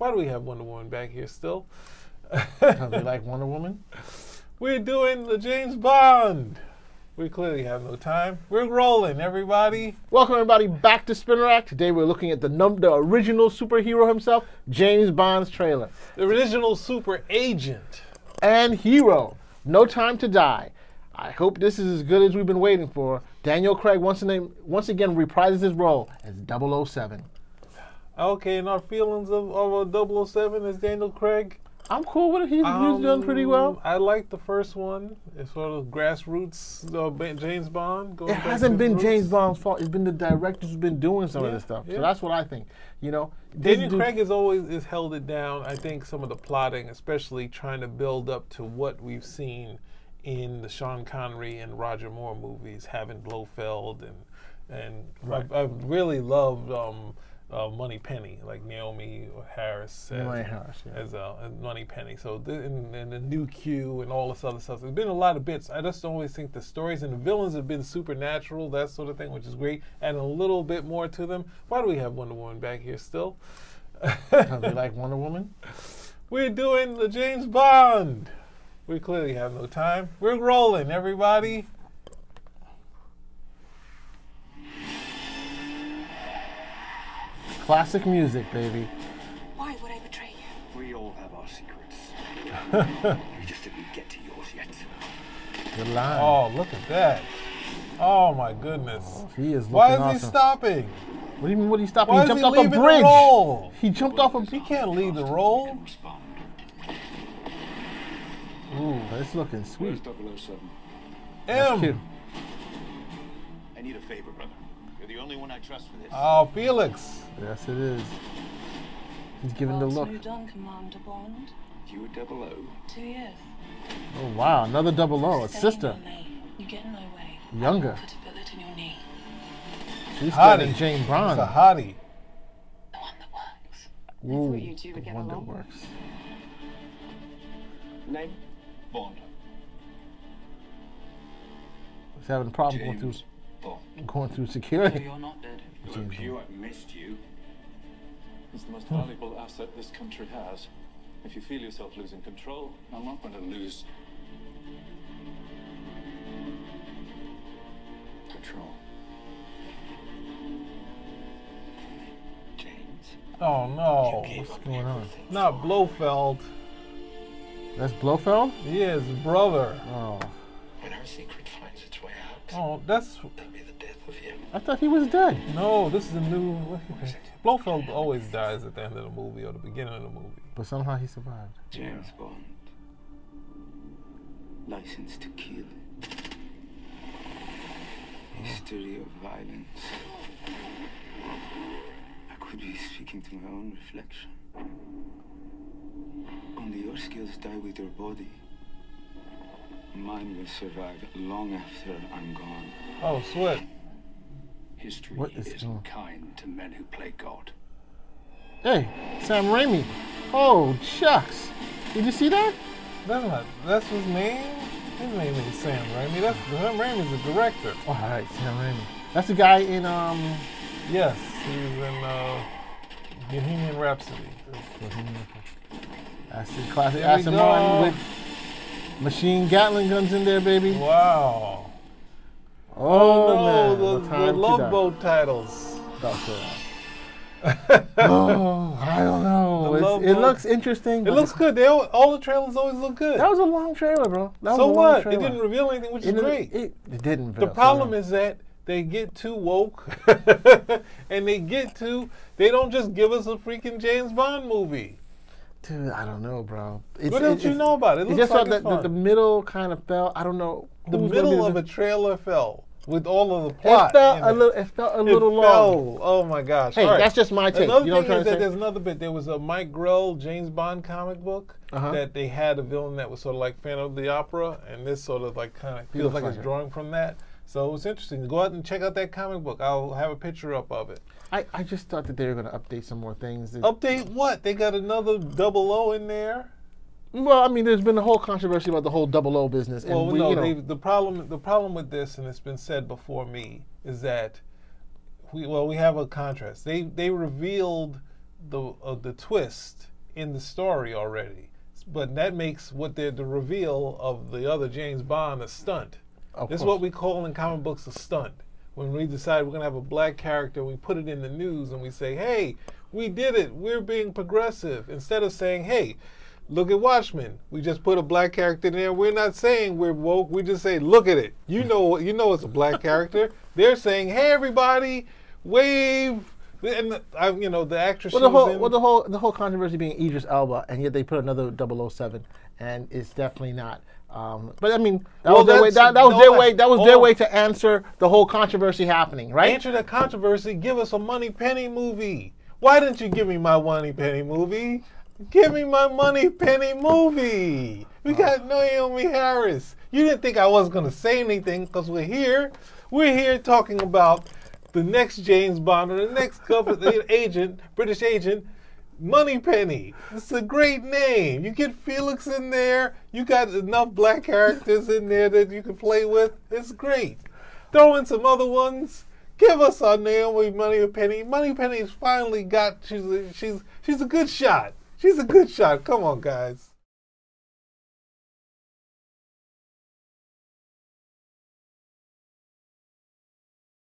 Why do we have Wonder Woman back here still? Because we like Wonder Woman. We're doing the James Bond. We clearly have no time. We're rolling, everybody. Welcome everybody back to Spinner Act. Today we're looking at the num- the original superhero himself, James Bond's trailer. The original super agent. And hero, No Time to Die. I hope this is as good as we've been waiting for. Daniel Craig once, name, once again reprises his role as 007. Okay, and our feelings of, of a 007 is Daniel Craig. I'm cool with it. He's, he's done pretty well. Um, I like the first one. It's sort of grassroots uh, James Bond. Going It hasn't been roots. James Bond's fault. It's been the directors who've been doing some of this stuff. yeah. So that's what I think. You know, Daniel Craig has always has held it down. I think some of the plotting, especially trying to build up to what we've seen in the Sean Connery and Roger Moore movies, having Blofeld and and I've, I've really loved um, uh, Moneypenny, like Naomie Harris. as- Naomie Harris, yeah. as uh, as Moneypenny. So th- and, and the new Q and all this other stuff. There's been a lot of bits. I just always think the stories and the villains have been supernatural, that sort of thing, which is great, and a little bit more to them. Why do we have Wonder Woman back here still? Because we like Wonder Woman. We're doing the James Bond. We clearly have no time. We're rolling, everybody. Classic music, baby. Why would I betray you? We all have our secrets. you just didn't get to yours yet. Good line. Oh, look at that. Oh my goodness. Oh, he is looking Why is awesome. he stopping? What do you mean? What are you stopping? Why he is jumped he off a leaving the bridge. role? He jumped off a. He can't leave the role. Respond. Ooh, it's looking Where's sweet. 007? That's cute. M. I need a favor, brother. You're the only one I trust for this. Oh, Felix. Yes, it is. He's giving the What's look. moved on, Commander Bond? you were double O. Two years. Oh wow, another double O, a sister. You get in my way. younger. Put a bullet in your knee. She's Hottie. studying Jane It's Bond. a hottie. The one that works. Ooh, you two would the get one that along. works. Name? Bond. He's having a problem going through James Bond. going through No, security. you're not dead. James Look, you, I've missed you. It's the most valuable asset this country has. If you feel yourself losing control, I'm not going to lose control. James. Oh no. What's going on? Not Blofeld. That's Blofeld. He is brother. Oh, When our secret Oh, that's it'll be the death of him. I thought he was dead. no. This is a new. Blofeld always dies at the end of the movie or the beginning of the movie. But somehow he survived. James Bond. License to kill. History of violence. I could be speaking to my own reflection. Only your skills die with your body. Mine will survive long after I'm gone. Oh, sweat. History What is isn't going- kind to men who play God. Hey, Sam Raimi. Oh, shucks. Did you see that? That's not. That's his name. His name is Sam Raimi. That's Sam Raimi's the director. Oh, all right, Sam Raimi. That's the guy in um. Yes, he's in uh, Bohemian Rhapsody. That's the classic There we Aston with machine Gatling guns in there, baby. Wow. Oh, no, man, the, the Love. Boat titles. Oh, I don't know. The It's- Love it looks interesting. It looks good. They all, all the trailers always look good. That was a long trailer, bro. That was so what? It didn't reveal anything, which It is great. It, it didn't. the problem is that they get too woke, and they get too. They don't just give us a freaking James Bond movie. Dude, I don't know, bro. It's, What else you know about it? It just like that the, the middle kind of fell. I don't know. The who's gonna be middle of the- a trailer fell with all of the plot. It felt a it. little. It felt a It little long. Oh my gosh! Hey, right. that's just my take. Another You know what thing I'm is to that say? there's another bit. There was a Mike Grell James Bond comic book Uh-huh. that they had a villain that was sort of like Phantom of the Opera, and this sort of like kind of feels looks like, like it's drawing from that. So it's interesting. Go out and check out that comic book. I'll have a picture up of it. I, I just thought that they were going to update some more things. Update what? They got another double O in there. Well, I mean, there's been a whole controversy about the whole double O business, and Well, we, no. you know, they, the problem the problem with this, and it's been said before me, is that we well we have a contrast. They they revealed the uh, the twist in the story already. But that makes what the the reveal of the other James Bond a stunt. Of this is what we call in comic books a stunt. When we decide we're gonna have a black character, we put it in the news and we say, "Hey, we did it. We're being progressive." Instead of saying, "Hey." Look at Watchmen. We just put a black character in there. We're not saying we're woke. We just say, look at it. You know, you know it's a black character. They're saying, hey everybody, wave. And the, I, you know the actress. Well, the whole well, the whole the whole controversy being Idris Elba, and yet they put another 007, and it's definitely not. Um, but I mean, that Well, was their way. That, that was no, their way. That was their oh. way to answer the whole controversy happening, right? answer the controversy. Give us a Moneypenny movie. Why didn't you give me my Moneypenny movie? Give me my Moneypenny movie. We got Naomie Harris. You didn't think I wasn't going to say anything because we're here. We're here talking about the next James Bond or the next government agent, British agent, Moneypenny. It's a great name. You get Felix in there. You got enough black characters in there that you can play with. It's great. Throw in some other ones. Give us our Naomi Moneypenny. Money Penny's finally got. She's a, she's she's a good shot. She's a good shot. Come on, guys.